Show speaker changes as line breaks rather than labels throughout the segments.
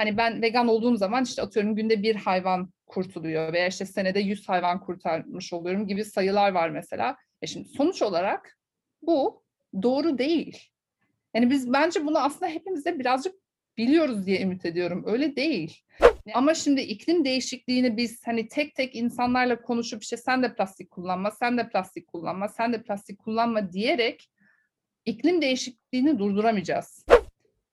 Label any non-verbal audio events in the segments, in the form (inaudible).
Hani ben vegan olduğum zaman işte atıyorum günde bir hayvan kurtuluyor veya işte senede 100 hayvan kurtarmış oluyorum gibi sayılar var mesela. E şimdi sonuç olarak bu doğru değil. Yani biz bence bunu aslında hepimiz de birazcık biliyoruz diye ümit ediyorum. Öyle değil. Ama şimdi iklim değişikliğini biz hani tek tek insanlarla konuşup işte sen de plastik kullanma, sen de plastik kullanma, sen de plastik kullanma diyerek iklim değişikliğini durduramayacağız.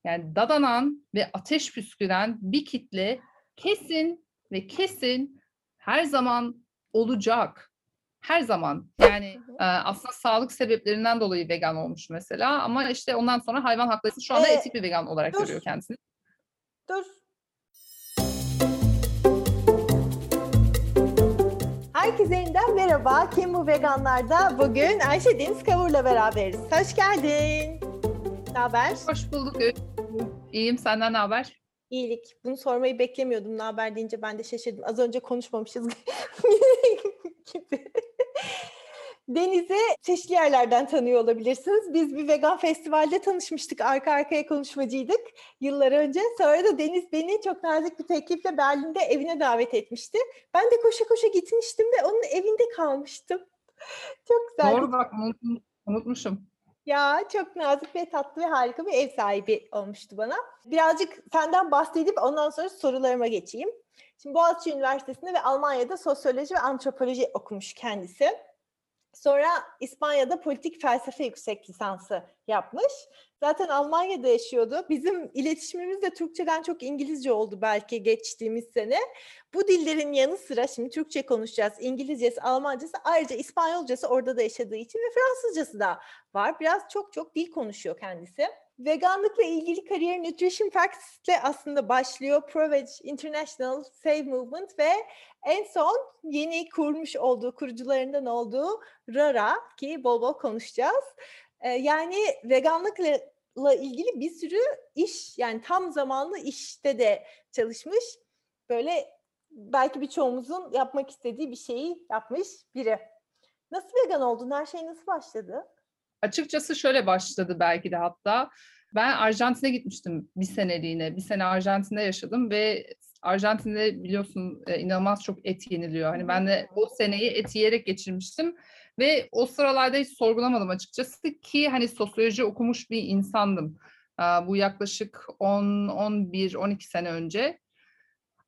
Yani dadanan ve ateş püsküren bir kitle kesin ve kesin her zaman olacak. Her zaman. Yani e, aslında sağlık sebeplerinden dolayı vegan olmuş mesela ama işte ondan sonra hayvan hakları şu anda
Ee,
etik bir vegan olarak
dur.
görüyor kendisini.
Dur. Herkese yeniden merhaba. Kim bu veganlarda? Bugün Ayşe Deniz Kavur'la beraberiz. Hoş geldin. Ne haber?
Hoş bulduk. İyiyim. Senden ne haber?
İyilik. Bunu sormayı beklemiyordum. Ne haber deyince ben de şaşırdım. Az önce konuşmamışız (laughs) gibi. Deniz'i çeşitli yerlerden tanıyor olabilirsiniz. Biz bir vegan festivalde tanışmıştık. Arka arkaya konuşmacıydık yıllar önce. Sonra da Deniz beni çok nazik bir teklifle Berlin'de evine davet etmişti. Ben de koşa koşa gitmiştim ve onun evinde kalmıştım. (laughs) Çok güzel.
Doğru bak unutmuşum.
Ya çok nazik ve tatlı ve harika bir ev sahibi olmuştu bana. Birazcık senden bahsedip ondan sonra sorularıma geçeyim. Şimdi Boğaziçi Üniversitesi'nde ve Almanya'da sosyoloji ve antropoloji okumuş kendisi. Sonra İspanya'da politik felsefe yüksek lisansı yapmış. Zaten Almanya'da yaşıyordu. Bizim iletişimimiz de Türkçeden çok İngilizce oldu belki geçtiğimiz sene. Bu dillerin yanı sıra şimdi Türkçe konuşacağız. İngilizcesi, Almancası ayrıca İspanyolcası orada da yaşadığı için ve Fransızcası da var. Biraz çok çok dil konuşuyor kendisi. Veganlıkla ilgili kariyer Nutrition Facts ile aslında başlıyor. ProVeg International Save Movement ve en son yeni kurmuş olduğu, kurucularından olduğu Rara ki bol bol konuşacağız. Ee, yani veganlıkla ilgili bir sürü iş yani tam zamanlı işte de çalışmış. Böyle belki birçoğumuzun yapmak istediği bir şeyi yapmış biri. Nasıl vegan oldun? Her şey nasıl başladı?
Açıkçası şöyle başladı belki de hatta. Ben Arjantin'e gitmiştim bir seneliğine. Bir sene Arjantin'de yaşadım ve Arjantin'de biliyorsun e, inanılmaz çok et yeniliyor. Hani ben de o seneyi et yiyerek geçirmiştim ve o sıralarda hiç sorgulamadım açıkçası ki hani sosyoloji okumuş bir insandım. Bu yaklaşık 10 11 12 sene önce.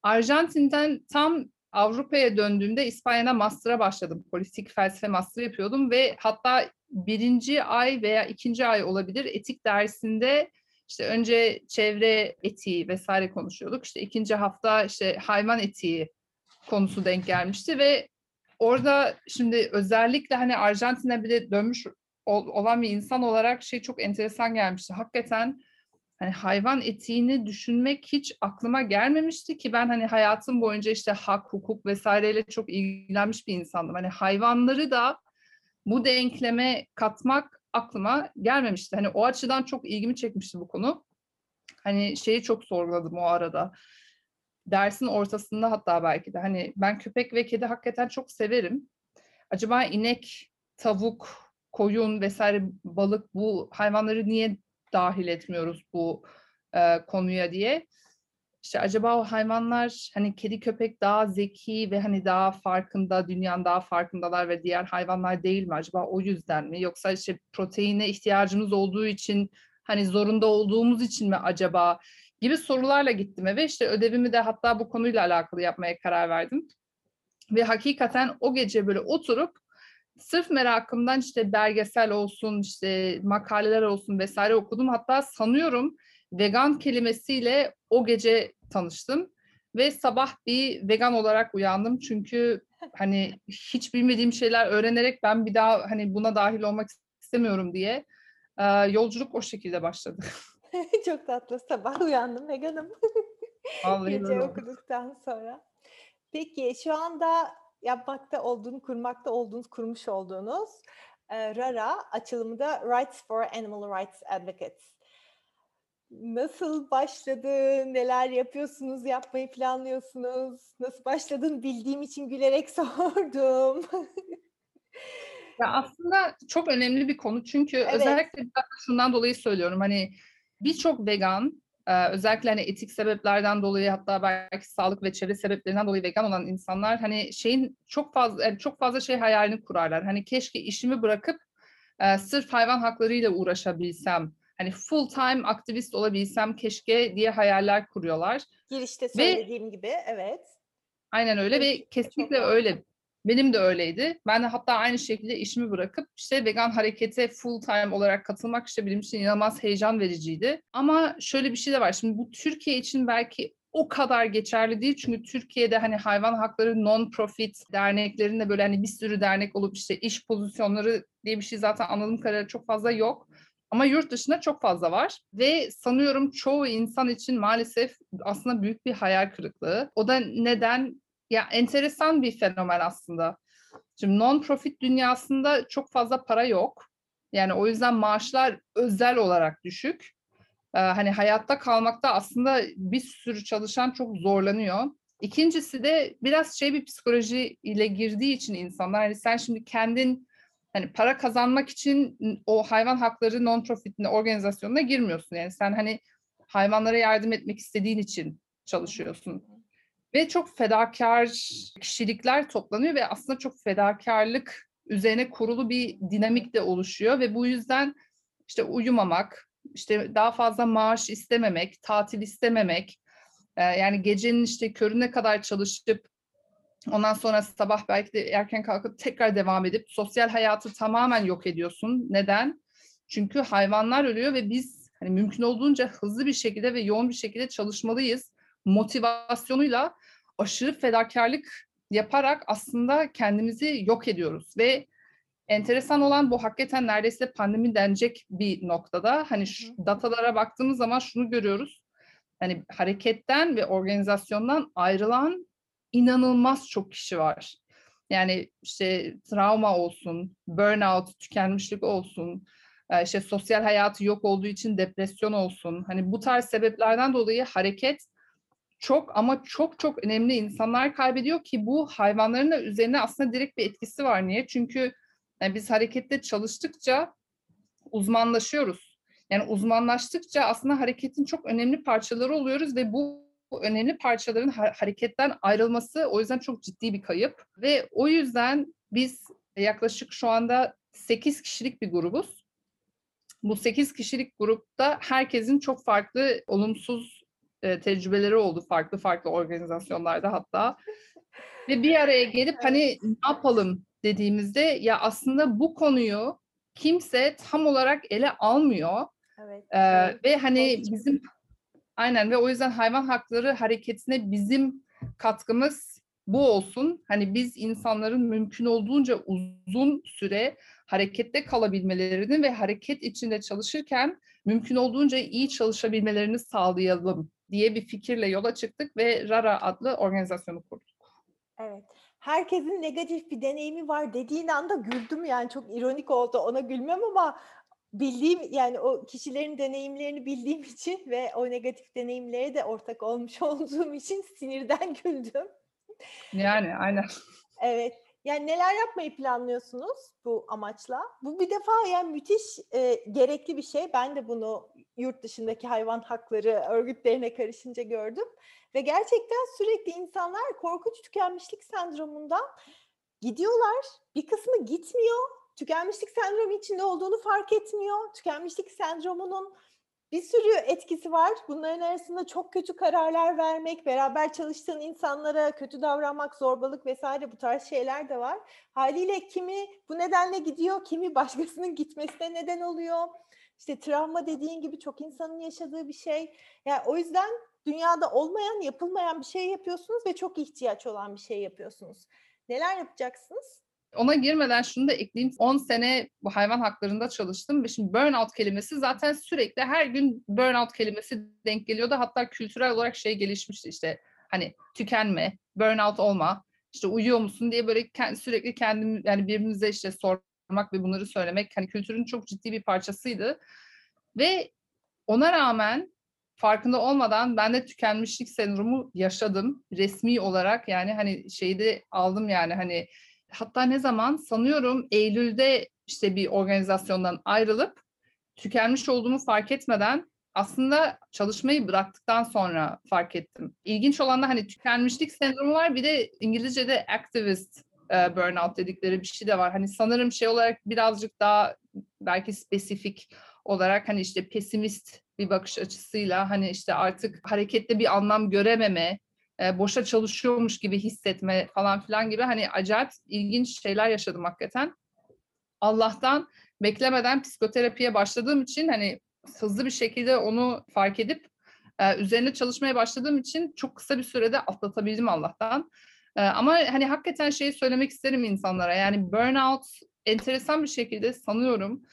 Arjantin'den tam Avrupa'ya döndüğümde İspanya'da master'a başladım. Politik felsefe master yapıyordum ve hatta birinci ay veya ikinci ay olabilir etik dersinde işte önce çevre etiği vesaire konuşuyorduk. İşte ikinci hafta işte hayvan etiği konusu denk gelmişti ve orada şimdi özellikle hani Arjantin'e bile dönmüş olan bir insan olarak şey çok enteresan gelmişti. Hakikaten hani hayvan etiğini düşünmek hiç aklıma gelmemişti ki ben hani hayatım boyunca işte hak, hukuk vesaireyle çok ilgilenmiş bir insandım. Hani hayvanları da bu denkleme katmak aklıma gelmemişti. Hani o açıdan çok ilgimi çekmişti bu konu. Hani şeyi çok sorguladım o arada. Dersin ortasında hatta belki de hani ben köpek ve kedi hakikaten çok severim. Acaba inek, tavuk, koyun vesaire balık bu hayvanları niye dahil etmiyoruz bu e, konuya diye. İşte acaba o hayvanlar hani kedi köpek daha zeki ve hani daha farkında, dünyanın daha farkındalar ve diğer hayvanlar değil mi? Acaba o yüzden mi? Yoksa işte proteine ihtiyacımız olduğu için hani zorunda olduğumuz için mi acaba gibi sorularla gittim eve. İşte ödevimi de hatta bu konuyla alakalı yapmaya karar verdim. Ve hakikaten o gece böyle oturup sırf merakımdan işte belgesel olsun, işte makaleler olsun vesaire okudum. Hatta sanıyorum vegan kelimesiyle o gece tanıştım ve sabah bir vegan olarak uyandım çünkü hani hiç bilmediğim şeyler öğrenerek ben bir daha hani buna dahil olmak istemiyorum diye e, yolculuk o şekilde başladı. (laughs) (laughs)
Çok tatlı. Sabah uyandım veganım. (laughs) Gece okuduktan sonra. Peki şu anda yapmakta olduğunuz, kurmakta olduğunuz, kurmuş olduğunuz e, RARA açılımı da Rights for Animal Rights Advocates. Nasıl başladı? Neler yapıyorsunuz? Yapmayı planlıyorsunuz? Nasıl başladın? Bildiğim için gülerek (laughs) sordum.
Ya aslında çok önemli bir konu çünkü
Evet.
özellikle şundan dolayı söylüyorum hani birçok vegan Ee, özellikle hani etik sebeplerden dolayı hatta belki sağlık ve çevre sebeplerinden dolayı vegan olan insanlar hani şeyin çok fazla yani çok fazla şey hayalini kurarlar. Hani keşke işimi bırakıp e, sırf hayvan haklarıyla uğraşabilsem. Hani full time aktivist olabilsem keşke diye hayaller kuruyorlar.
Girişte söylediğim ve, gibi evet.
Aynen öyle ve kesinlikle öyle. Benim de öyleydi. Ben de hatta aynı şekilde işimi bırakıp işte vegan harekete full time olarak katılmak işte benim için inanılmaz heyecan vericiydi. Ama şöyle bir şey de var. Şimdi bu Türkiye için belki o kadar geçerli değil. Çünkü Türkiye'de hani hayvan hakları non-profit derneklerinde böyle hani bir sürü dernek olup işte iş pozisyonları diye bir şey zaten anladığım kadarıyla çok fazla yok. Ama yurt dışında çok fazla var ve sanıyorum çoğu insan için maalesef aslında büyük bir hayal kırıklığı. O da neden? Ya enteresan bir fenomen aslında. Şimdi non-profit dünyasında çok fazla para yok. Yani o yüzden maaşlar özel olarak düşük. Ee, hani hayatta kalmakta aslında bir sürü çalışan çok zorlanıyor. İkincisi de biraz şey bir psikoloji ile girdiği için insanlar hani sen şimdi kendin hani para kazanmak için o hayvan hakları non-profit organizasyonuna girmiyorsun. Yani sen hani hayvanlara yardım etmek istediğin için çalışıyorsun. Ve çok fedakar kişilikler toplanıyor ve aslında çok fedakarlık üzerine kurulu bir dinamik de oluşuyor ve bu yüzden işte uyumamak, işte daha fazla maaş istememek, tatil istememek, yani gecenin işte körüne kadar çalışıp Ondan sonra sabah belki de erken kalkıp tekrar devam edip sosyal hayatı tamamen yok ediyorsun. Neden? Çünkü hayvanlar ölüyor ve biz hani mümkün olduğunca hızlı bir şekilde ve yoğun bir şekilde çalışmalıyız. Motivasyonuyla aşırı fedakarlık yaparak aslında kendimizi yok ediyoruz ve enteresan olan bu hakikaten neredeyse pandemi denecek bir noktada. Hani şu datalara baktığımız zaman şunu görüyoruz. Hani hareketten ve organizasyondan ayrılan inanılmaz çok kişi var. Yani işte travma olsun, burnout, tükenmişlik olsun, e, işte sosyal hayatı yok olduğu için depresyon olsun. Hani bu tarz sebeplerden dolayı hareket çok ama çok çok önemli insanlar kaybediyor ki bu hayvanların da üzerine aslında direkt bir etkisi var. Niye? Çünkü yani biz harekette çalıştıkça uzmanlaşıyoruz. Yani uzmanlaştıkça aslında hareketin çok önemli parçaları oluyoruz ve bu önemli parçaların hareketten ayrılması o yüzden çok ciddi bir kayıp ve o yüzden biz yaklaşık şu anda 8 kişilik bir grubuz. Bu 8 kişilik grupta herkesin çok farklı olumsuz e, tecrübeleri oldu farklı farklı organizasyonlarda hatta. Ve bir araya gelip hani ne yapalım dediğimizde ya aslında bu konuyu kimse tam olarak ele almıyor. Evet. Ee, evet. Ve hani bizim Aynen ve o yüzden hayvan hakları hareketine bizim katkımız bu olsun. Hani biz insanların mümkün olduğunca uzun süre harekette kalabilmelerini ve hareket içinde çalışırken mümkün olduğunca iyi çalışabilmelerini sağlayalım diye bir fikirle yola çıktık ve RARA adlı organizasyonu kurduk.
Evet. Herkesin negatif bir deneyimi var dediğin anda güldüm yani çok ironik oldu ona gülmem ama bildiğim yani o kişilerin deneyimlerini bildiğim (laughs) için ve o negatif deneyimlere de ortak olmuş (laughs) olduğum için sinirden güldüm.
Yani aynen.
Evet. Yani neler yapmayı planlıyorsunuz bu amaçla? Bu bir defa yani müthiş e, gerekli bir şey. Ben de bunu yurt dışındaki hayvan hakları örgütlerine karışınca gördüm. Ve gerçekten sürekli insanlar korkunç tükenmişlik sendromundan gidiyorlar. Bir kısmı gitmiyor tükenmişlik sendromu içinde olduğunu fark etmiyor. Tükenmişlik sendromunun bir sürü etkisi var. Bunların arasında çok kötü kararlar vermek, beraber çalıştığın insanlara kötü davranmak, zorbalık vesaire bu tarz şeyler de var. Haliyle kimi bu nedenle gidiyor, kimi başkasının (laughs) gitmesine neden oluyor. İşte travma dediğin gibi çok insanın yaşadığı bir şey. Yani o yüzden dünyada olmayan, yapılmayan bir şey yapıyorsunuz ve çok ihtiyaç olan bir şey yapıyorsunuz. Neler yapacaksınız?
Ona girmeden şunu da ekleyeyim. 10 sene bu hayvan haklarında çalıştım ve şimdi burnout kelimesi zaten sürekli her gün burnout kelimesi denk geliyordu. Hatta kültürel olarak şey gelişmişti işte hani tükenme, burnout olma, işte uyuyor musun diye böyle sürekli kendim yani birbirimize işte sormak ve bunları söylemek hani kültürün çok ciddi bir parçasıydı. Ve ona rağmen farkında olmadan ben de tükenmişlik sendromu yaşadım resmi olarak yani hani şeyde aldım yani hani hatta ne zaman sanıyorum Eylül'de işte bir organizasyondan ayrılıp tükenmiş olduğumu fark etmeden aslında çalışmayı bıraktıktan sonra fark ettim. İlginç olan da hani tükenmişlik sendromu var. Bir de İngilizce'de activist e, burnout dedikleri bir şey de var. Hani sanırım şey olarak birazcık daha belki spesifik olarak hani işte pesimist bir bakış açısıyla hani işte artık harekette bir anlam görememe, e, boşa çalışıyormuş gibi hissetme falan filan gibi hani acayip ilginç şeyler yaşadım hakikaten. Allah'tan beklemeden psikoterapiye başladığım için hani hızlı bir şekilde onu fark edip e, üzerine çalışmaya başladığım için çok kısa bir sürede atlatabildim Allah'tan. E, ama hani hakikaten şeyi söylemek isterim insanlara. Yani burnout enteresan bir şekilde sanıyorum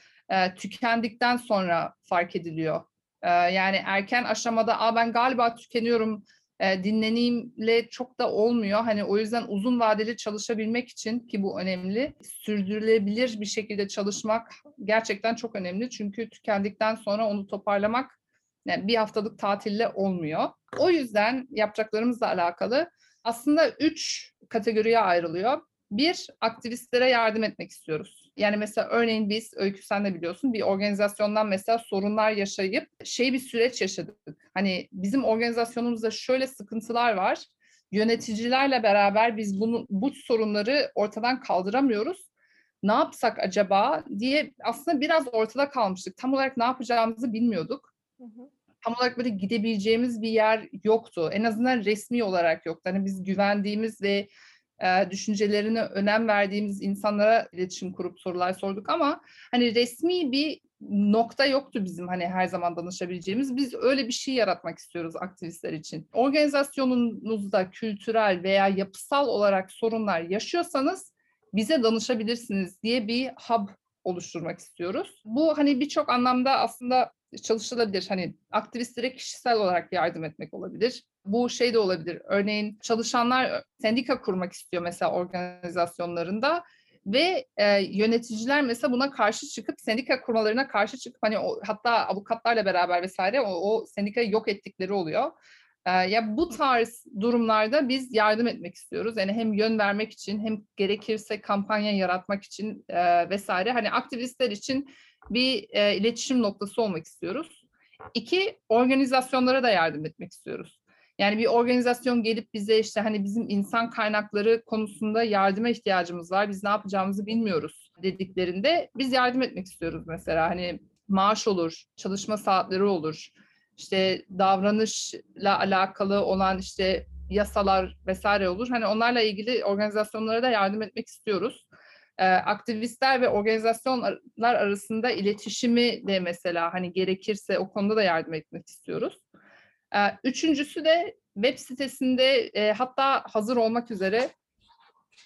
tükendikten sonra fark ediliyor. Yani erken aşamada Aa, ben galiba tükeniyorum e, dinleneyimle çok da olmuyor. Hani o yüzden uzun vadeli çalışabilmek için ki bu önemli. Sürdürülebilir bir şekilde çalışmak gerçekten çok önemli. Çünkü tükendikten sonra onu toparlamak yani bir haftalık tatille olmuyor. O yüzden yapacaklarımızla alakalı aslında üç kategoriye ayrılıyor. Bir, aktivistlere yardım etmek istiyoruz. Yani mesela örneğin biz, Öykü sen de biliyorsun, bir organizasyondan mesela sorunlar yaşayıp şey bir süreç yaşadık. Hani bizim organizasyonumuzda şöyle sıkıntılar var. Yöneticilerle beraber biz bunu, bu sorunları ortadan kaldıramıyoruz. Ne yapsak acaba diye aslında biraz ortada kalmıştık. Tam olarak ne yapacağımızı bilmiyorduk. Hı hı tam olarak böyle gidebileceğimiz bir yer yoktu. En azından resmi olarak yoktu. Hani biz güvendiğimiz ve e, düşüncelerine önem verdiğimiz insanlara iletişim kurup sorular sorduk ama hani resmi bir nokta yoktu bizim hani her zaman danışabileceğimiz. Biz öyle bir şey yaratmak istiyoruz aktivistler için. Organizasyonunuzda kültürel veya yapısal olarak sorunlar yaşıyorsanız bize danışabilirsiniz diye bir hub oluşturmak istiyoruz. Bu hani birçok anlamda aslında çalışılabilir. Hani aktivistlere kişisel olarak yardım etmek olabilir. Bu şey de olabilir. Örneğin çalışanlar sendika kurmak istiyor mesela organizasyonlarında ve e, yöneticiler mesela buna karşı çıkıp sendika kurmalarına karşı çıkıp hani o, hatta avukatlarla beraber vesaire o, o sendikayı yok ettikleri oluyor. E, ya bu tarz durumlarda biz yardım etmek istiyoruz. Yani hem yön vermek için hem gerekirse kampanya yaratmak için e, vesaire. Hani aktivistler için bir e, iletişim noktası olmak istiyoruz. İki, organizasyonlara da yardım etmek istiyoruz. Yani bir organizasyon gelip bize işte hani bizim insan kaynakları konusunda yardıma ihtiyacımız var. Biz ne yapacağımızı bilmiyoruz dediklerinde biz yardım etmek istiyoruz mesela. Hani maaş olur, çalışma saatleri olur. işte davranışla alakalı olan işte yasalar vesaire olur. Hani onlarla ilgili organizasyonlara da yardım etmek istiyoruz aktivistler ve organizasyonlar arasında iletişimi de mesela hani gerekirse o konuda da yardım etmek istiyoruz. E, üçüncüsü de web sitesinde e, hatta hazır olmak üzere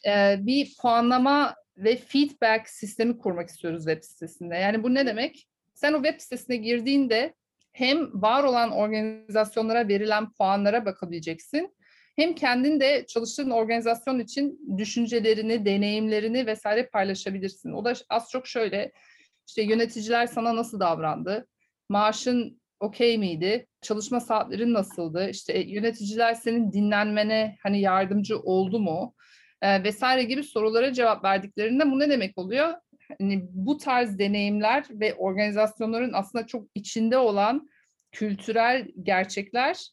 e, bir puanlama ve feedback sistemi kurmak istiyoruz web sitesinde. Yani bu ne demek? Sen o web sitesine girdiğinde hem var olan organizasyonlara verilen puanlara bakabileceksin hem kendin de çalıştığın organizasyon için düşüncelerini, deneyimlerini vesaire paylaşabilirsin. O da az çok şöyle, işte yöneticiler sana nasıl davrandı, maaşın okey miydi, çalışma saatlerin nasıldı, işte yöneticiler senin dinlenmene hani yardımcı oldu mu e, vesaire gibi sorulara cevap verdiklerinde bu ne demek oluyor? Hani bu tarz deneyimler ve organizasyonların aslında çok içinde olan kültürel gerçekler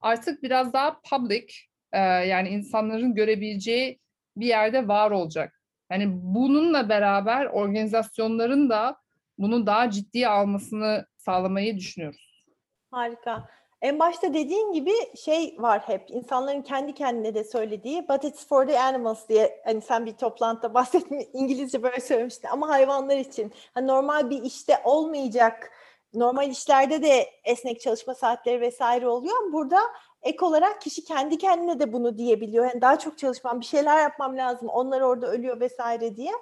artık biraz daha public e, yani insanların görebileceği bir yerde var olacak. Yani bununla beraber organizasyonların da bunu daha ciddiye almasını sağlamayı düşünüyoruz.
Harika. En başta dediğin gibi şey var hep insanların kendi kendine de söylediği but it's for the animals diye hani sen bir toplantıda (laughs) bahsetmiş İngilizce böyle söylemiştin ama hayvanlar için hani normal bir işte olmayacak normal işlerde de esnek çalışma saatleri vesaire oluyor. Burada ek olarak kişi kendi kendine de bunu diyebiliyor. Yani daha çok çalışmam, bir şeyler yapmam lazım. Onlar orada ölüyor vesaire diye.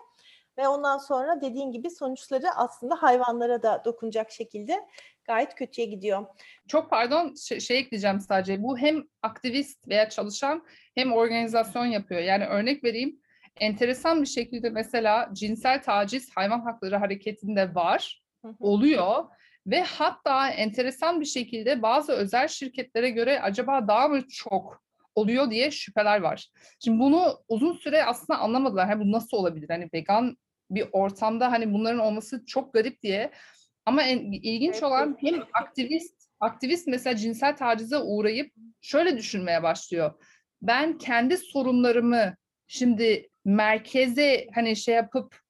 Ve ondan sonra dediğin gibi sonuçları aslında hayvanlara da dokunacak şekilde gayet kötüye gidiyor.
Çok pardon şey, şey ekleyeceğim sadece. Bu hem aktivist veya çalışan hem organizasyon yapıyor. Yani örnek vereyim. Enteresan bir şekilde mesela cinsel taciz hayvan hakları hareketinde var, oluyor ve hatta enteresan bir şekilde bazı özel şirketlere göre acaba daha mı çok oluyor diye şüpheler var. Şimdi bunu uzun süre aslında anlamadılar. Hani bu nasıl olabilir? Hani vegan bir ortamda hani bunların olması çok garip diye. Ama en ilginç olan hem aktivist aktivist mesela cinsel tacize uğrayıp şöyle düşünmeye başlıyor. Ben kendi sorunlarımı şimdi merkeze hani şey yapıp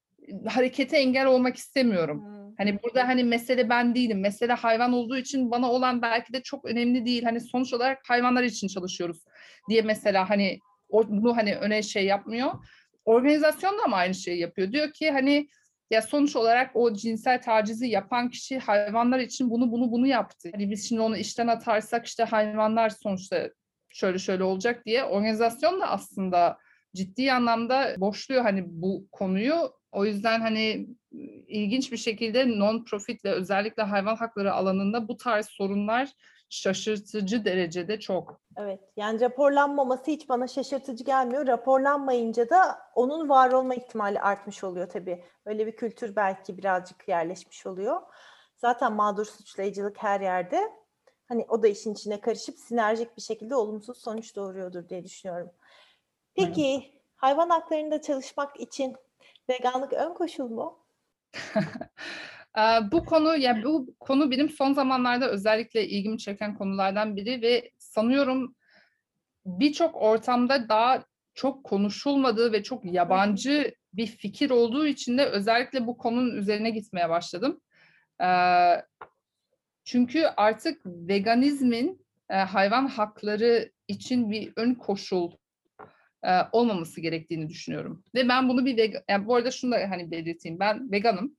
harekete engel olmak istemiyorum.
Hmm.
Hani burada hani mesele ben değilim. Mesele hayvan olduğu için bana olan belki de çok önemli değil. Hani sonuç olarak hayvanlar için çalışıyoruz diye mesela hani bunu hani öne şey yapmıyor. Organizasyon da ama aynı şeyi yapıyor. Diyor ki hani ya sonuç olarak o cinsel tacizi yapan kişi hayvanlar için bunu bunu bunu yaptı. Hani biz şimdi onu işten atarsak işte hayvanlar sonuçta şöyle şöyle olacak diye organizasyon da aslında ciddi anlamda boşluyor hani bu konuyu. O yüzden hani ilginç bir şekilde non-profit ve özellikle hayvan hakları alanında bu tarz sorunlar şaşırtıcı derecede çok.
Evet, yani raporlanmaması hiç bana şaşırtıcı gelmiyor. Raporlanmayınca da onun var olma ihtimali artmış oluyor tabii. Öyle bir kültür belki birazcık yerleşmiş oluyor. Zaten mağdur suçlayıcılık her yerde. Hani o da işin içine karışıp sinerjik bir şekilde olumsuz sonuç doğuruyordur diye düşünüyorum. Peki hayvan haklarında çalışmak için veganlık ön koşul mu? (laughs)
Bu konu ya bu konu benim son zamanlarda özellikle ilgimi çeken konulardan biri ve sanıyorum birçok ortamda daha çok konuşulmadığı ve çok yabancı bir fikir olduğu için de özellikle bu konunun üzerine gitmeye başladım. Çünkü artık veganizmin hayvan hakları için bir ön koşul e, olmaması gerektiğini düşünüyorum. Ve ben bunu bir vegan, yani bu arada şunu da hani belirteyim. Ben veganım.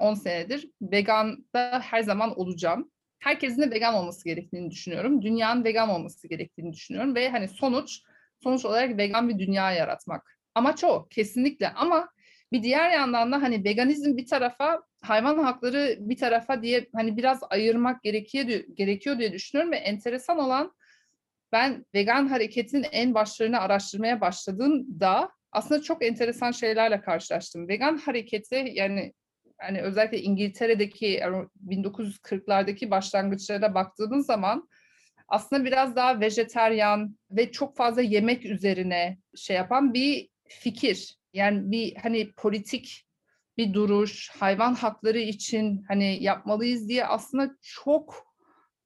10 senedir. Vegan da her zaman olacağım. Herkesin de vegan olması gerektiğini düşünüyorum. Dünyanın vegan olması gerektiğini düşünüyorum. Ve hani sonuç, sonuç olarak vegan bir dünya yaratmak. Amaç o kesinlikle ama bir diğer yandan da hani veganizm bir tarafa, hayvan hakları bir tarafa diye hani biraz ayırmak gerekiyor, gerekiyor diye düşünüyorum ve enteresan olan ben vegan hareketinin en başlarını araştırmaya başladığımda aslında çok enteresan şeylerle karşılaştım. Vegan hareketi yani hani özellikle İngiltere'deki 1940'lardaki başlangıçlara baktığınız zaman aslında biraz daha vejeteryan ve çok fazla yemek üzerine şey yapan bir fikir. Yani bir hani politik bir duruş, hayvan hakları için hani yapmalıyız diye aslında çok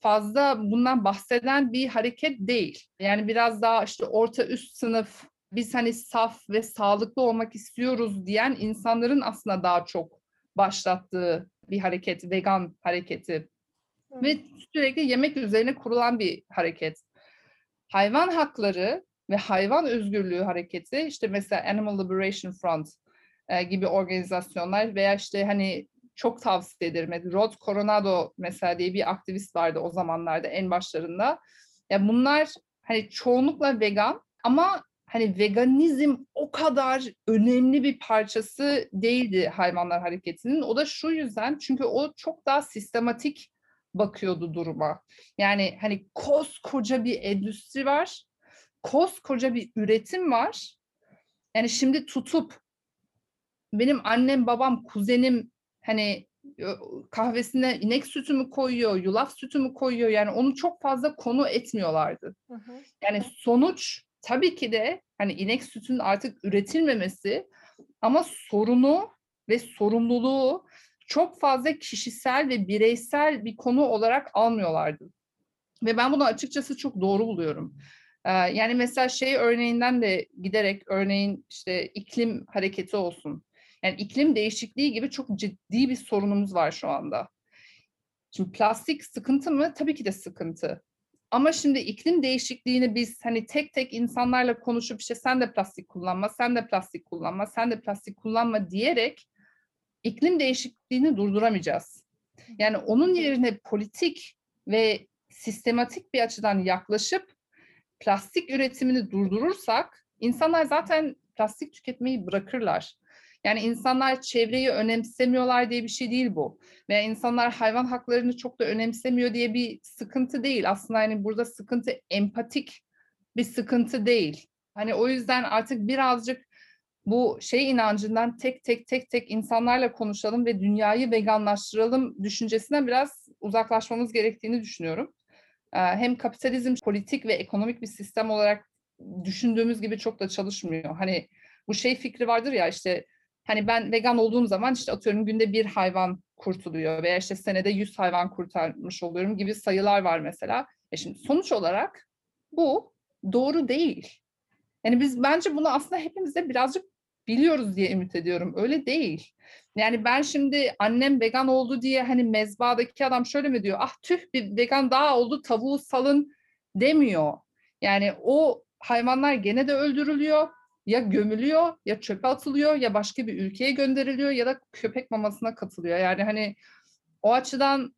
fazla bundan bahseden bir hareket değil. Yani biraz daha işte orta üst sınıf, biz hani saf ve sağlıklı olmak istiyoruz diyen insanların aslında daha çok başlattığı bir hareket, vegan hareketi. Hı. Ve sürekli yemek üzerine kurulan bir hareket. Hayvan hakları ve hayvan özgürlüğü hareketi, işte mesela Animal Liberation Front e, gibi organizasyonlar veya işte hani çok tavsiye ederim. Rod Coronado mesela diye bir aktivist vardı o zamanlarda en başlarında. Ya bunlar hani çoğunlukla vegan ama hani veganizm o kadar önemli bir parçası değildi hayvanlar hareketinin. O da şu yüzden çünkü o çok daha sistematik bakıyordu duruma. Yani hani koskoca bir endüstri var, koskoca bir üretim var. Yani şimdi tutup benim annem, babam, kuzenim hani kahvesine inek sütü mü koyuyor, yulaf sütü mü koyuyor yani onu çok fazla konu etmiyorlardı. Hı hı. Yani sonuç tabii ki de hani inek sütünün artık üretilmemesi ama sorunu ve sorumluluğu çok fazla kişisel ve bireysel bir konu olarak almıyorlardı. Ve ben bunu açıkçası çok doğru buluyorum. Ee, yani mesela şey örneğinden de giderek örneğin işte iklim hareketi olsun. Yani iklim değişikliği gibi çok ciddi bir sorunumuz var şu anda. Şimdi plastik sıkıntı mı? Tabii ki de sıkıntı. Ama şimdi iklim değişikliğini biz hani tek tek insanlarla konuşup işte sen de plastik kullanma, sen de plastik kullanma, sen de plastik kullanma diyerek iklim değişikliğini durduramayacağız. Yani onun yerine politik ve sistematik bir açıdan yaklaşıp plastik üretimini durdurursak insanlar zaten plastik tüketmeyi bırakırlar. Yani insanlar çevreyi önemsemiyorlar diye bir şey değil bu. Veya insanlar hayvan haklarını çok da önemsemiyor diye bir sıkıntı değil. Aslında hani burada sıkıntı empatik bir sıkıntı değil. Hani o yüzden artık birazcık bu şey inancından tek tek tek tek insanlarla konuşalım ve dünyayı veganlaştıralım düşüncesinden biraz uzaklaşmamız gerektiğini düşünüyorum. Hem kapitalizm politik ve ekonomik bir sistem olarak düşündüğümüz gibi çok da çalışmıyor. Hani bu şey fikri vardır ya işte Hani ben vegan olduğum zaman işte atıyorum günde bir hayvan kurtuluyor veya işte senede 100 hayvan kurtarmış oluyorum gibi sayılar var mesela. E şimdi sonuç olarak bu doğru değil. Yani biz bence bunu aslında hepimiz de birazcık biliyoruz diye ümit ediyorum. Öyle değil. Yani ben şimdi annem vegan oldu diye hani mezbadaki adam şöyle mi diyor? Ah tüh bir vegan daha oldu tavuğu salın demiyor. Yani o hayvanlar gene de öldürülüyor. Ya gömülüyor ya çöpe atılıyor ya başka bir ülkeye gönderiliyor ya da köpek mamasına katılıyor. Yani hani o açıdan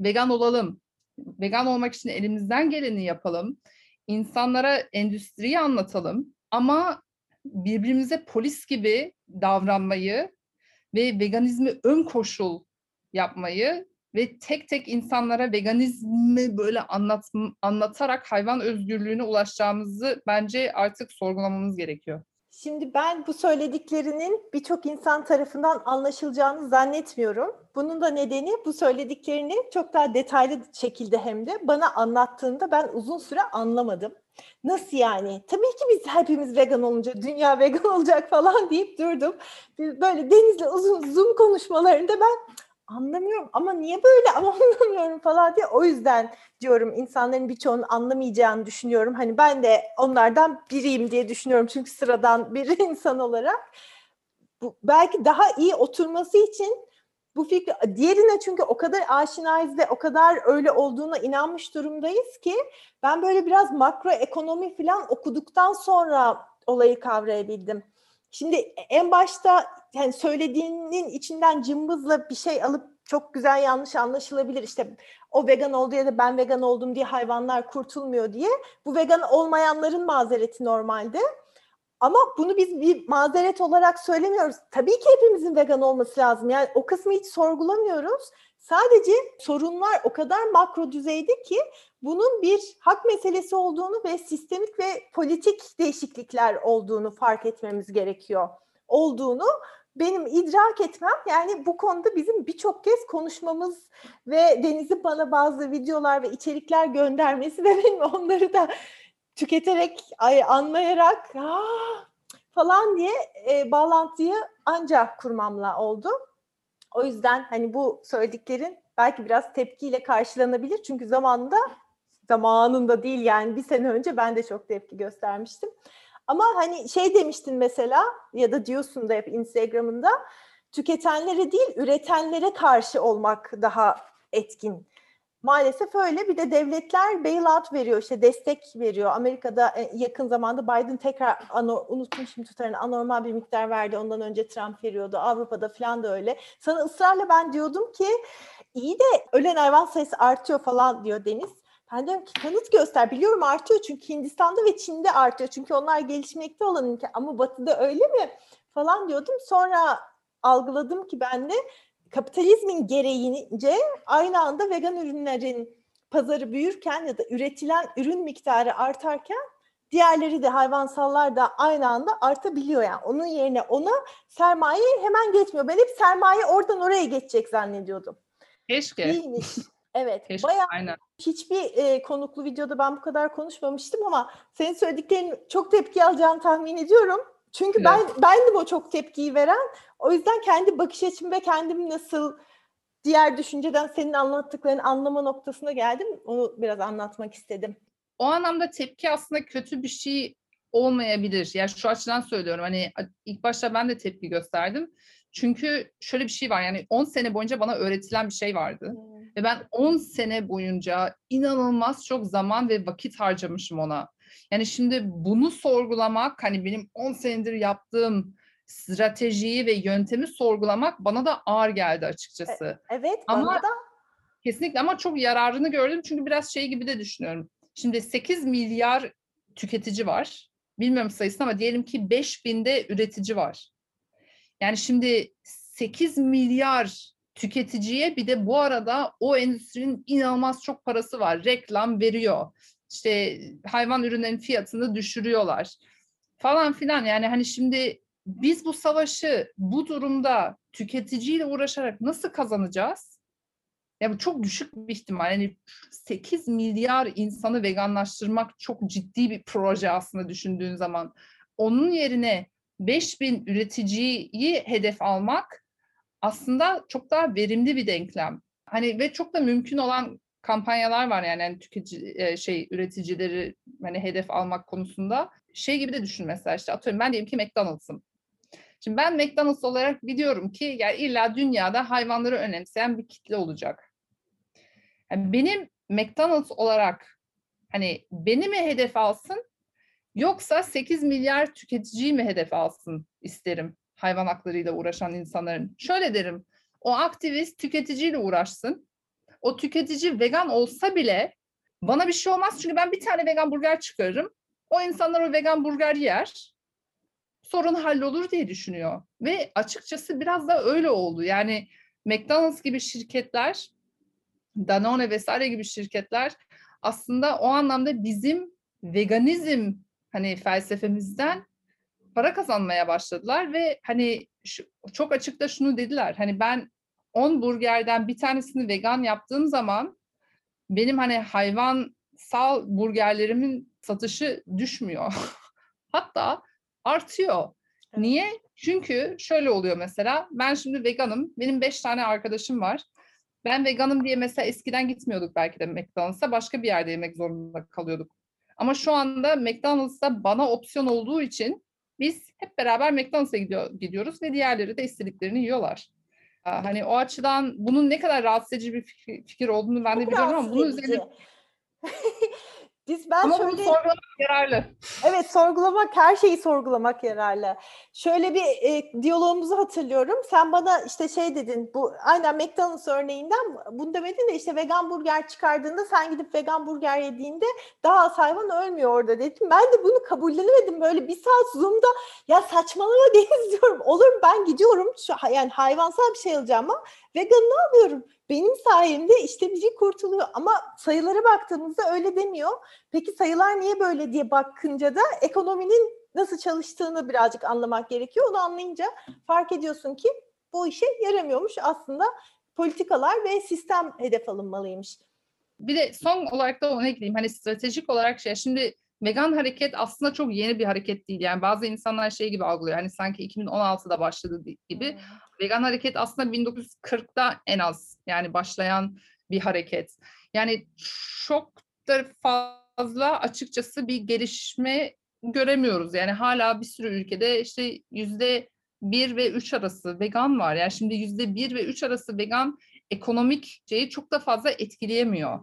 vegan olalım. Vegan olmak için elimizden geleni yapalım. İnsanlara endüstriyi anlatalım. Ama birbirimize polis gibi davranmayı ve veganizmi ön koşul yapmayı ve tek tek insanlara veganizmi böyle anlat, anlatarak hayvan özgürlüğüne ulaşacağımızı bence artık sorgulamamız gerekiyor.
Şimdi ben bu söylediklerinin birçok insan tarafından anlaşılacağını zannetmiyorum. Bunun da nedeni bu söylediklerini çok daha detaylı şekilde hem de bana anlattığında ben uzun süre anlamadım. Nasıl yani? Tabii ki biz hepimiz vegan olunca dünya vegan (laughs) olacak falan deyip durdum. Böyle Deniz'le uzun Zoom konuşmalarında ben anlamıyorum ama niye böyle (laughs) ama anlamıyorum falan diye o yüzden diyorum insanların birçoğunun anlamayacağını düşünüyorum. Hani ben de onlardan biriyim diye düşünüyorum çünkü sıradan (laughs) bir insan olarak. Bu, belki daha iyi oturması için bu fikri diğerine çünkü o kadar aşinayız ve o kadar öyle olduğuna inanmış durumdayız ki ben böyle biraz makro ekonomi falan okuduktan sonra olayı kavrayabildim. Şimdi en başta yani söylediğinin içinden cımbızla bir şey alıp çok güzel yanlış anlaşılabilir. İşte o vegan oldu ya da ben vegan oldum diye hayvanlar kurtulmuyor diye. Bu vegan olmayanların mazereti normalde. Ama bunu biz bir mazeret olarak söylemiyoruz. Tabii ki hepimizin vegan olması lazım. Yani o kısmı hiç sorgulamıyoruz. Sadece sorunlar o kadar makro düzeyde ki bunun bir hak meselesi olduğunu ve sistemik ve politik değişiklikler olduğunu fark etmemiz gerekiyor. Olduğunu benim idrak etmem yani bu konuda bizim birçok kez konuşmamız ve Deniz'in bana bazı videolar ve içerikler göndermesi ve (laughs) benim onları da tüketerek, ay, anlayarak falan diye e, bağlantıyı ancak kurmamla oldu. O yüzden hani bu söylediklerin belki biraz tepkiyle karşılanabilir. Çünkü zamanında zamanında değil yani bir sene önce ben de çok tepki göstermiştim. Ama hani şey demiştin mesela ya da diyorsun da hep Instagram'ında tüketenlere değil üretenlere karşı olmak daha etkin. Maalesef öyle. Bir de devletler bailout veriyor, işte destek veriyor. Amerika'da e, yakın zamanda Biden tekrar ano, unuttum şimdi tutarını anormal bir miktar verdi. Ondan önce Trump veriyordu. Avrupa'da falan da öyle. Sana ısrarla ben diyordum ki iyi de ölen hayvan sayısı artıyor falan diyor Deniz. Ben diyorum ki kanıt göster. Biliyorum artıyor çünkü Hindistan'da ve Çin'de artıyor. Çünkü onlar gelişmekte olan ülke. Ama Batı'da öyle mi? Falan diyordum. Sonra algıladım ki ben de kapitalizmin gereğince aynı anda vegan ürünlerin pazarı büyürken ya da üretilen ürün miktarı artarken diğerleri de hayvansallar da aynı anda artabiliyor yani. Onun yerine ona sermaye hemen geçmiyor. Ben hep sermaye oradan oraya geçecek zannediyordum.
Keşke.
Değilmiş. Evet.
Keşke,
bayağı
aynen.
hiçbir e, konuklu videoda ben bu kadar konuşmamıştım ama senin söylediklerin çok tepki alacağını tahmin ediyorum. Çünkü evet. ben bendim o çok tepkiyi veren. O yüzden kendi bakış açım ve kendim nasıl diğer düşünceden senin anlattıklarını anlama noktasına geldim. Onu biraz anlatmak istedim.
O anlamda tepki aslında kötü bir şey olmayabilir. Yani şu açıdan söylüyorum. Hani ilk başta ben de tepki gösterdim. Çünkü şöyle bir şey var. Yani 10 sene boyunca bana öğretilen bir şey vardı. Hmm. Ve ben 10 sene boyunca inanılmaz çok zaman ve vakit harcamışım ona. Yani şimdi bunu sorgulamak hani benim 10 senedir yaptığım stratejiyi ve yöntemi sorgulamak bana da ağır geldi açıkçası. E,
evet ama bana da.
Kesinlikle ama çok yararını gördüm çünkü biraz şey gibi de düşünüyorum. Şimdi 8 milyar tüketici var. Bilmiyorum sayısını ama diyelim ki 5000'de üretici var. Yani şimdi 8 milyar tüketiciye bir de bu arada o endüstrinin inanılmaz çok parası var. Reklam veriyor işte hayvan ürünlerinin fiyatını düşürüyorlar falan filan. Yani hani şimdi biz bu savaşı bu durumda tüketiciyle uğraşarak nasıl kazanacağız? Ya bu çok düşük bir ihtimal. Yani 8 milyar insanı veganlaştırmak çok ciddi bir proje aslında düşündüğün zaman. Onun yerine 5000 üreticiyi hedef almak aslında çok daha verimli bir denklem. Hani ve çok da mümkün olan kampanyalar var yani, yani tüketici e, şey üreticileri hani hedef almak konusunda. Şey gibi de düşün mesela işte atıyorum ben diyelim ki McDonald's'ım. Şimdi ben McDonald's olarak biliyorum ki yani illa dünyada hayvanları önemseyen bir kitle olacak. Yani benim McDonald's olarak hani beni mi hedef alsın yoksa 8 milyar tüketiciyi mi hedef alsın isterim hayvan haklarıyla uğraşan insanların. Şöyle derim, o aktivist tüketiciyle uğraşsın. O tüketici vegan olsa bile bana bir şey olmaz çünkü ben bir tane vegan burger çıkarırım. O insanlar o vegan burger yer. Sorun hallolur diye düşünüyor. Ve açıkçası biraz da öyle oldu. Yani McDonald's gibi şirketler, Danone vesaire gibi şirketler aslında o anlamda bizim veganizm hani felsefemizden para kazanmaya başladılar ve hani şu, çok açıkta şunu dediler. Hani ben 10 burgerden bir tanesini vegan yaptığım zaman benim hani hayvansal burgerlerimin satışı düşmüyor. (laughs) Hatta artıyor. Niye? Çünkü şöyle oluyor mesela. Ben şimdi veganım. Benim beş tane arkadaşım var. Ben veganım diye mesela eskiden gitmiyorduk belki de McDonald's'a. Başka bir yerde yemek zorunda kalıyorduk. Ama şu anda McDonald's'ta bana opsiyon olduğu için biz hep beraber McDonald's'a gidiyor, gidiyoruz ve diğerleri de istediklerini yiyorlar. Hani o açıdan bunun ne kadar rahatsız edici bir fikir, olduğunu ben de
Çok
biliyorum ama bunun üzerine (laughs)
Biz ben
ama
şöyle
bunu sorgulamak yararlı.
Evet sorgulamak her şeyi sorgulamak yararlı. Şöyle bir e, diyalogumuzu hatırlıyorum. Sen bana işte şey dedin bu aynen McDonald's örneğinden bunu demedin de işte vegan burger çıkardığında sen gidip vegan burger yediğinde daha az hayvan ölmüyor orada dedim. Ben de bunu kabullenemedim. Böyle bir saat Zoom'da ya saçmalama (laughs) Deniz diyorum. Olur ben gidiyorum şu, yani hayvansal bir şey alacağım ama veganını alıyorum. Benim sayemde işte biri kurtuluyor ama sayılara baktığımızda öyle demiyor. Peki sayılar niye böyle diye bakınca da ekonominin nasıl çalıştığını birazcık anlamak gerekiyor. Onu anlayınca fark ediyorsun ki bu işe yaramıyormuş. Aslında politikalar ve sistem hedef alınmalıymış.
Bir de son olarak da ona ekleyeyim. Hani stratejik olarak şey şimdi vegan hareket aslında çok yeni bir hareket değil. Yani bazı insanlar şey gibi algılıyor. Hani sanki 2016'da başladı gibi. Vegan hareket aslında 1940'da en az yani başlayan bir hareket. Yani çok da fazla açıkçası bir gelişme göremiyoruz. Yani hala bir sürü ülkede işte yüzde bir ve üç arası vegan var. Yani şimdi yüzde bir ve üç arası vegan ekonomik şeyi çok da fazla etkileyemiyor.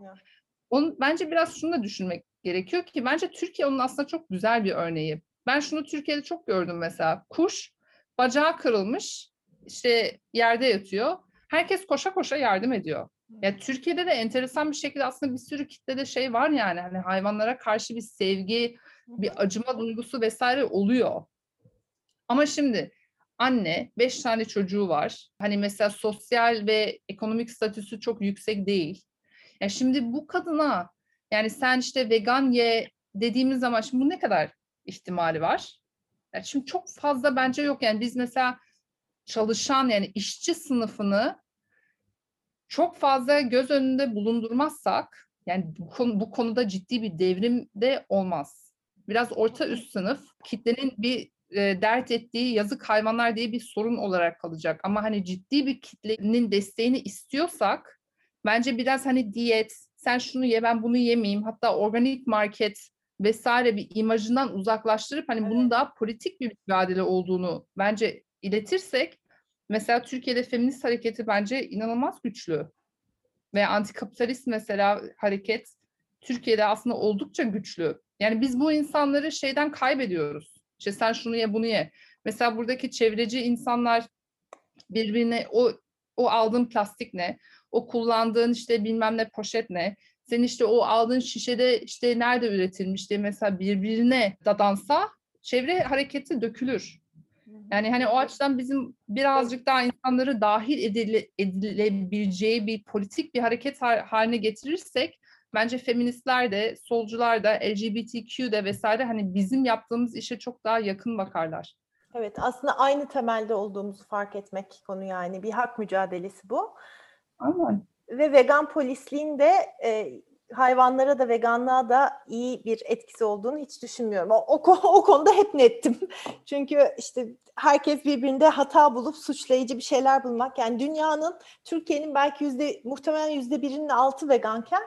Onu, bence biraz şunu da düşünmek gerekiyor ki bence Türkiye onun aslında çok güzel bir örneği. Ben şunu Türkiye'de çok gördüm mesela. Kuş bacağı kırılmış işte yerde yatıyor. Herkes koşa koşa yardım ediyor. Ya Türkiye'de de enteresan bir şekilde aslında bir sürü kitlede şey var yani hani hayvanlara karşı bir sevgi, bir acıma duygusu vesaire oluyor. Ama şimdi anne, beş tane çocuğu var. Hani mesela sosyal ve ekonomik statüsü çok yüksek değil. Ya şimdi bu kadına yani sen işte vegan ye dediğimiz zaman şimdi bu ne kadar ihtimali var? Yani şimdi çok fazla bence yok. Yani biz mesela çalışan yani işçi sınıfını çok fazla göz önünde bulundurmazsak yani bu, konu, bu konuda ciddi bir devrim de olmaz. Biraz orta üst sınıf kitlenin bir e, dert ettiği yazık hayvanlar diye bir sorun olarak kalacak. Ama hani ciddi bir kitlenin desteğini istiyorsak bence biraz hani diyet, sen şunu ye ben bunu yemeyeyim hatta organik market vesaire bir imajından uzaklaştırıp hani bunun daha politik bir mücadele olduğunu bence iletirsek mesela Türkiye'de feminist hareketi bence inanılmaz güçlü. Ve antikapitalist mesela hareket Türkiye'de aslında oldukça güçlü. Yani biz bu insanları şeyden kaybediyoruz. İşte sen şunu ye bunu ye. Mesela buradaki çevreci insanlar birbirine o o aldığın plastik ne? O kullandığın işte bilmem ne poşet ne? Sen işte o aldığın şişede işte nerede üretilmiş diye mesela birbirine dadansa çevre hareketi dökülür. Yani hani o açıdan bizim birazcık daha insanları dahil edile, edilebileceği bir politik bir hareket haline getirirsek bence feministler de, solcular da, LGBTQ de vesaire hani bizim yaptığımız işe çok daha yakın bakarlar.
Evet aslında aynı temelde olduğumuzu fark etmek konu yani bir hak mücadelesi bu.
Aynen.
Ve vegan polisliğin de e, hayvanlara da veganlığa da iyi bir etkisi olduğunu hiç düşünmüyorum. O, o, o konuda hep nettim. (laughs) Çünkü işte herkes birbirinde hata bulup suçlayıcı bir şeyler bulmak. Yani dünyanın, Türkiye'nin belki yüzde muhtemelen yüzde birinin altı veganken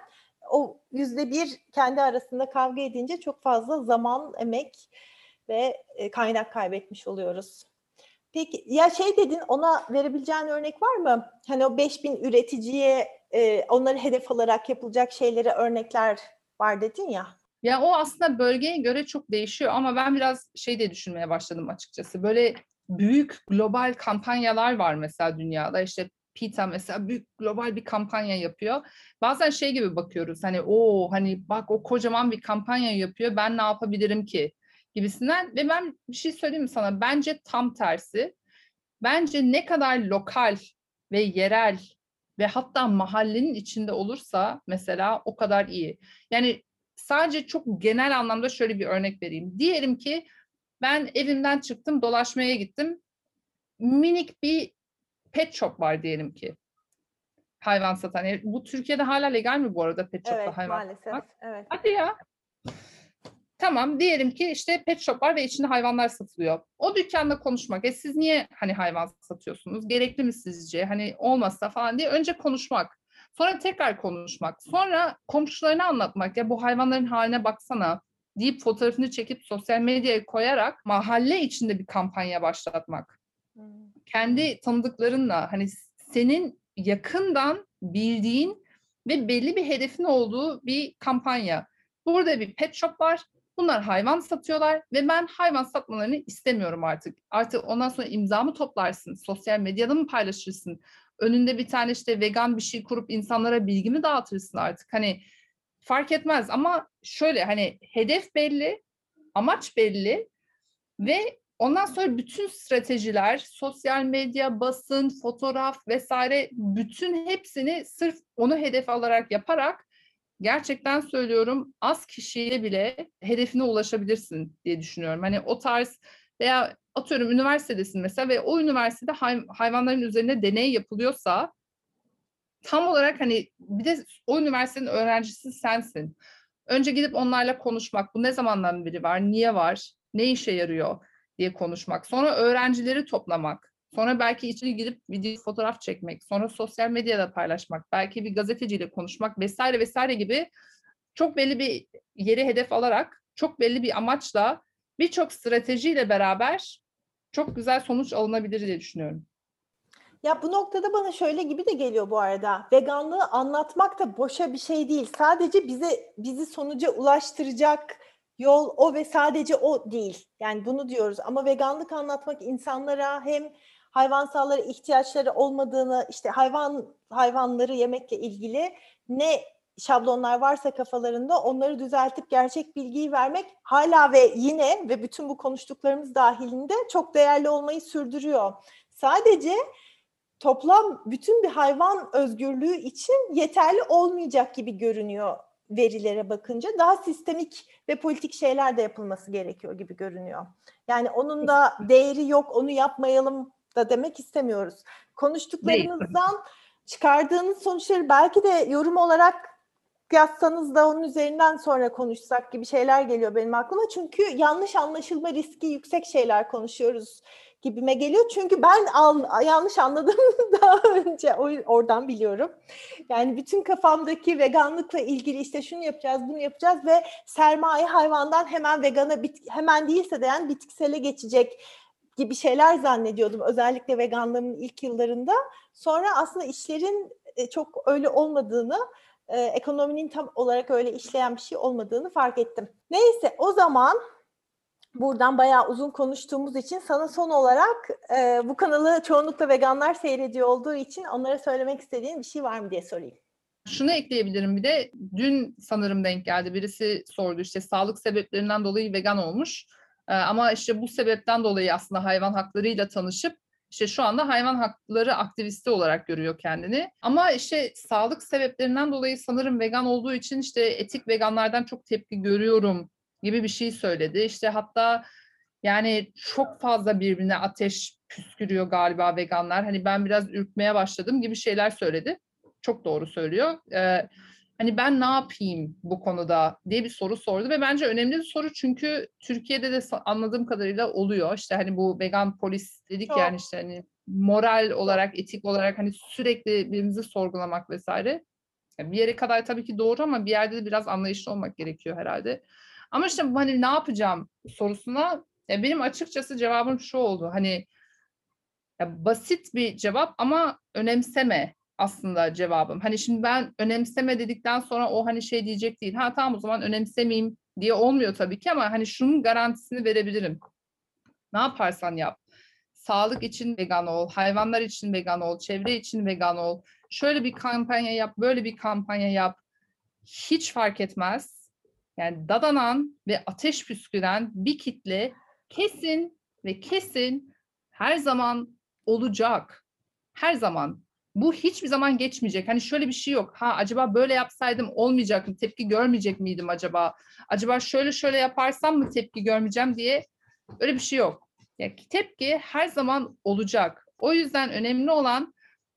o yüzde bir kendi arasında kavga edince çok fazla zaman, emek ve e, kaynak kaybetmiş oluyoruz. Peki ya şey dedin ona verebileceğin örnek var mı? Hani o 5000 üreticiye e, onları hedef alarak yapılacak şeylere örnekler var dedin ya.
Ya o aslında bölgeye göre çok değişiyor ama ben biraz şey de düşünmeye başladım açıkçası. Böyle büyük global kampanyalar var mesela dünyada. İşte PETA mesela büyük global bir kampanya yapıyor. Bazen şey gibi bakıyoruz hani o hani bak o kocaman bir kampanya yapıyor ben ne yapabilirim ki gibisinden ve ben bir şey söyleyeyim mi sana bence tam tersi. Bence ne kadar lokal ve yerel ve hatta mahallenin içinde olursa mesela o kadar iyi. Yani sadece çok genel anlamda şöyle bir örnek vereyim. Diyelim ki ben evimden çıktım dolaşmaya gittim. Minik bir pet shop var diyelim ki. Hayvan satan. Yani bu Türkiye'de hala legal mi bu arada pet shop'ta
evet,
hayvan
maalesef.
satmak?
Evet.
Hadi ya. Tamam diyelim ki işte pet shop var ve içinde hayvanlar satılıyor. O dükkanda konuşmak. E siz niye hani hayvan satıyorsunuz? Gerekli mi sizce? Hani olmazsa falan diye önce konuşmak. Sonra tekrar konuşmak. Sonra komşularına anlatmak. Ya bu hayvanların haline baksana deyip fotoğrafını çekip sosyal medyaya koyarak mahalle içinde bir kampanya başlatmak. Hmm. Kendi tanıdıklarınla hani senin yakından bildiğin ve belli bir hedefin olduğu bir kampanya. Burada bir pet shop var Bunlar hayvan satıyorlar ve ben hayvan satmalarını istemiyorum artık. Artık ondan sonra imzamı toplarsın, sosyal medyada mı paylaşırsın? Önünde bir tane işte vegan bir şey kurup insanlara bilgimi dağıtırsın artık. Hani fark etmez ama şöyle hani hedef belli, amaç belli ve ondan sonra bütün stratejiler, sosyal medya, basın, fotoğraf vesaire bütün hepsini sırf onu hedef alarak yaparak gerçekten söylüyorum az kişiyle bile hedefine ulaşabilirsin diye düşünüyorum. Hani o tarz veya atıyorum üniversitedesin mesela ve o üniversitede hay- hayvanların üzerine deney yapılıyorsa tam olarak hani bir de o üniversitenin öğrencisi sensin. Önce gidip onlarla konuşmak. Bu ne zamandan beri var? Niye var? Ne işe yarıyor diye konuşmak. Sonra öğrencileri toplamak. Sonra belki içine girip video fotoğraf çekmek, sonra sosyal medyada paylaşmak, belki bir gazeteciyle konuşmak vesaire vesaire gibi çok belli bir yeri hedef alarak, çok belli bir amaçla birçok stratejiyle beraber çok güzel sonuç alınabilir diye düşünüyorum.
Ya bu noktada bana şöyle gibi de geliyor bu arada. Veganlığı anlatmak da boşa bir şey değil. Sadece bize bizi sonuca ulaştıracak yol o ve sadece o değil. Yani bunu diyoruz ama veganlık anlatmak insanlara hem hayvansallara ihtiyaçları olmadığını, işte hayvan hayvanları yemekle ilgili ne şablonlar varsa kafalarında onları düzeltip gerçek bilgiyi vermek hala ve yine ve bütün bu konuştuklarımız dahilinde çok değerli olmayı sürdürüyor. Sadece toplam bütün bir hayvan özgürlüğü için yeterli olmayacak gibi görünüyor verilere bakınca. Daha sistemik ve politik şeyler de yapılması gerekiyor gibi görünüyor. Yani onun da değeri yok, onu yapmayalım da demek istemiyoruz. Konuştuklarımızdan çıkardığınız sonuçları belki de yorum olarak yazsanız da onun üzerinden sonra konuşsak gibi şeyler geliyor benim aklıma. Çünkü yanlış anlaşılma riski yüksek şeyler konuşuyoruz gibime geliyor. Çünkü ben al, yanlış anladım (laughs) daha önce oradan biliyorum. Yani bütün kafamdaki veganlıkla ilgili işte şunu yapacağız, bunu yapacağız ve sermaye hayvandan hemen vegana bit, hemen değilse de yani bitkisele geçecek gibi şeyler zannediyordum özellikle veganlığımın ilk yıllarında. Sonra aslında işlerin e, çok öyle olmadığını, e, ekonominin tam olarak öyle işleyen bir şey olmadığını fark ettim. Neyse o zaman buradan bayağı uzun konuştuğumuz için sana son olarak e, bu kanalı çoğunlukla veganlar seyrediyor olduğu için onlara söylemek istediğin bir şey var mı diye sorayım.
Şunu ekleyebilirim bir de dün sanırım denk geldi birisi sordu işte sağlık sebeplerinden dolayı vegan olmuş ama işte bu sebepten dolayı aslında hayvan haklarıyla tanışıp işte şu anda hayvan hakları aktivisti olarak görüyor kendini. Ama işte sağlık sebeplerinden dolayı sanırım vegan olduğu için işte etik veganlardan çok tepki görüyorum gibi bir şey söyledi. İşte hatta yani çok fazla birbirine ateş püskürüyor galiba veganlar. Hani ben biraz ürkmeye başladım gibi şeyler söyledi. Çok doğru söylüyor. Ee, hani ben ne yapayım bu konuda diye bir soru sordu ve bence önemli bir soru çünkü Türkiye'de de anladığım kadarıyla oluyor. İşte hani bu vegan polis dedik
Çok.
yani işte hani moral olarak, etik olarak hani sürekli birbirimizi sorgulamak vesaire. Yani bir yere kadar tabii ki doğru ama bir yerde de biraz anlayışlı olmak gerekiyor herhalde. Ama işte hani ne yapacağım sorusuna ya benim açıkçası cevabım şu oldu. Hani ya basit bir cevap ama önemseme aslında cevabım. Hani şimdi ben önemseme dedikten sonra o hani şey diyecek değil. Ha tamam o zaman önemsemeyeyim diye olmuyor tabii ki ama hani şunun garantisini verebilirim. Ne yaparsan yap. Sağlık için vegan ol, hayvanlar için vegan ol, çevre için vegan ol. Şöyle bir kampanya yap, böyle bir kampanya yap. Hiç fark etmez. Yani dadanan ve ateş püsküren bir kitle kesin ve kesin her zaman olacak. Her zaman. Bu hiçbir zaman geçmeyecek. Hani şöyle bir şey yok. Ha acaba böyle yapsaydım olmayacak mı? Tepki görmeyecek miydim acaba? Acaba şöyle şöyle yaparsam mı tepki görmeyeceğim diye öyle bir şey yok. Yani tepki her zaman olacak. O yüzden önemli olan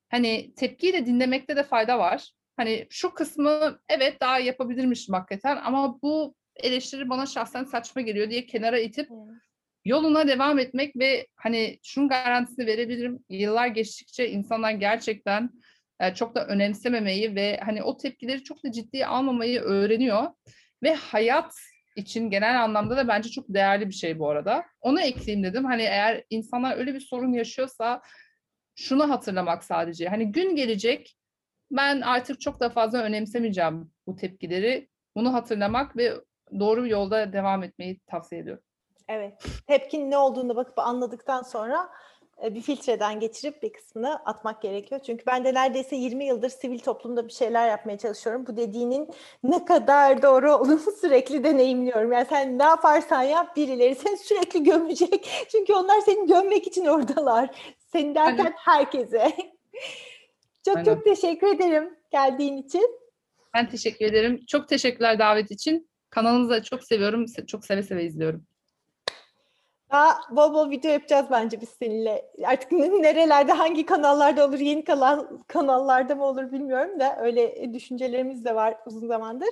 hani tepkiyi de dinlemekte de fayda var. Hani şu kısmı evet daha yapabilirmişim hakikaten ama bu eleştiri bana şahsen saçma geliyor diye kenara itip yoluna devam etmek ve hani şunun garantisini verebilirim. Yıllar geçtikçe insanlar gerçekten e, çok da önemsememeyi ve hani o tepkileri çok da ciddiye almamayı öğreniyor. Ve hayat için genel anlamda da bence çok değerli bir şey bu arada. Onu ekleyeyim dedim. Hani eğer insanlar öyle bir sorun yaşıyorsa şunu hatırlamak sadece. Hani gün gelecek ben artık çok da fazla önemsemeyeceğim bu tepkileri. Bunu hatırlamak ve doğru yolda devam etmeyi tavsiye ediyorum.
Evet. Tepkinin ne olduğunu bakıp anladıktan sonra e, bir filtreden geçirip bir kısmını atmak gerekiyor. Çünkü ben de neredeyse 20 yıldır sivil toplumda bir şeyler yapmaya çalışıyorum. Bu dediğinin ne kadar doğru olduğunu (laughs) sürekli deneyimliyorum. Yani sen ne yaparsan yap birileri seni sürekli gömecek. (laughs) Çünkü onlar seni gömmek için oradalar. Seni derken Aynen. herkese. (laughs) çok Aynen. çok teşekkür ederim geldiğin için.
Ben teşekkür ederim. Çok teşekkürler davet için. Kanalınızı çok seviyorum. Çok seve seve izliyorum.
Daha bol bol video yapacağız bence biz seninle. Artık nerelerde, hangi kanallarda olur, yeni kalan kanallarda mı olur bilmiyorum da öyle düşüncelerimiz de var uzun zamandır.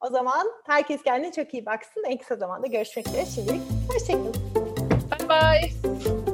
O zaman herkes kendine çok iyi baksın. En kısa zamanda görüşmek üzere. Şimdilik hoşçakalın. Bye bye.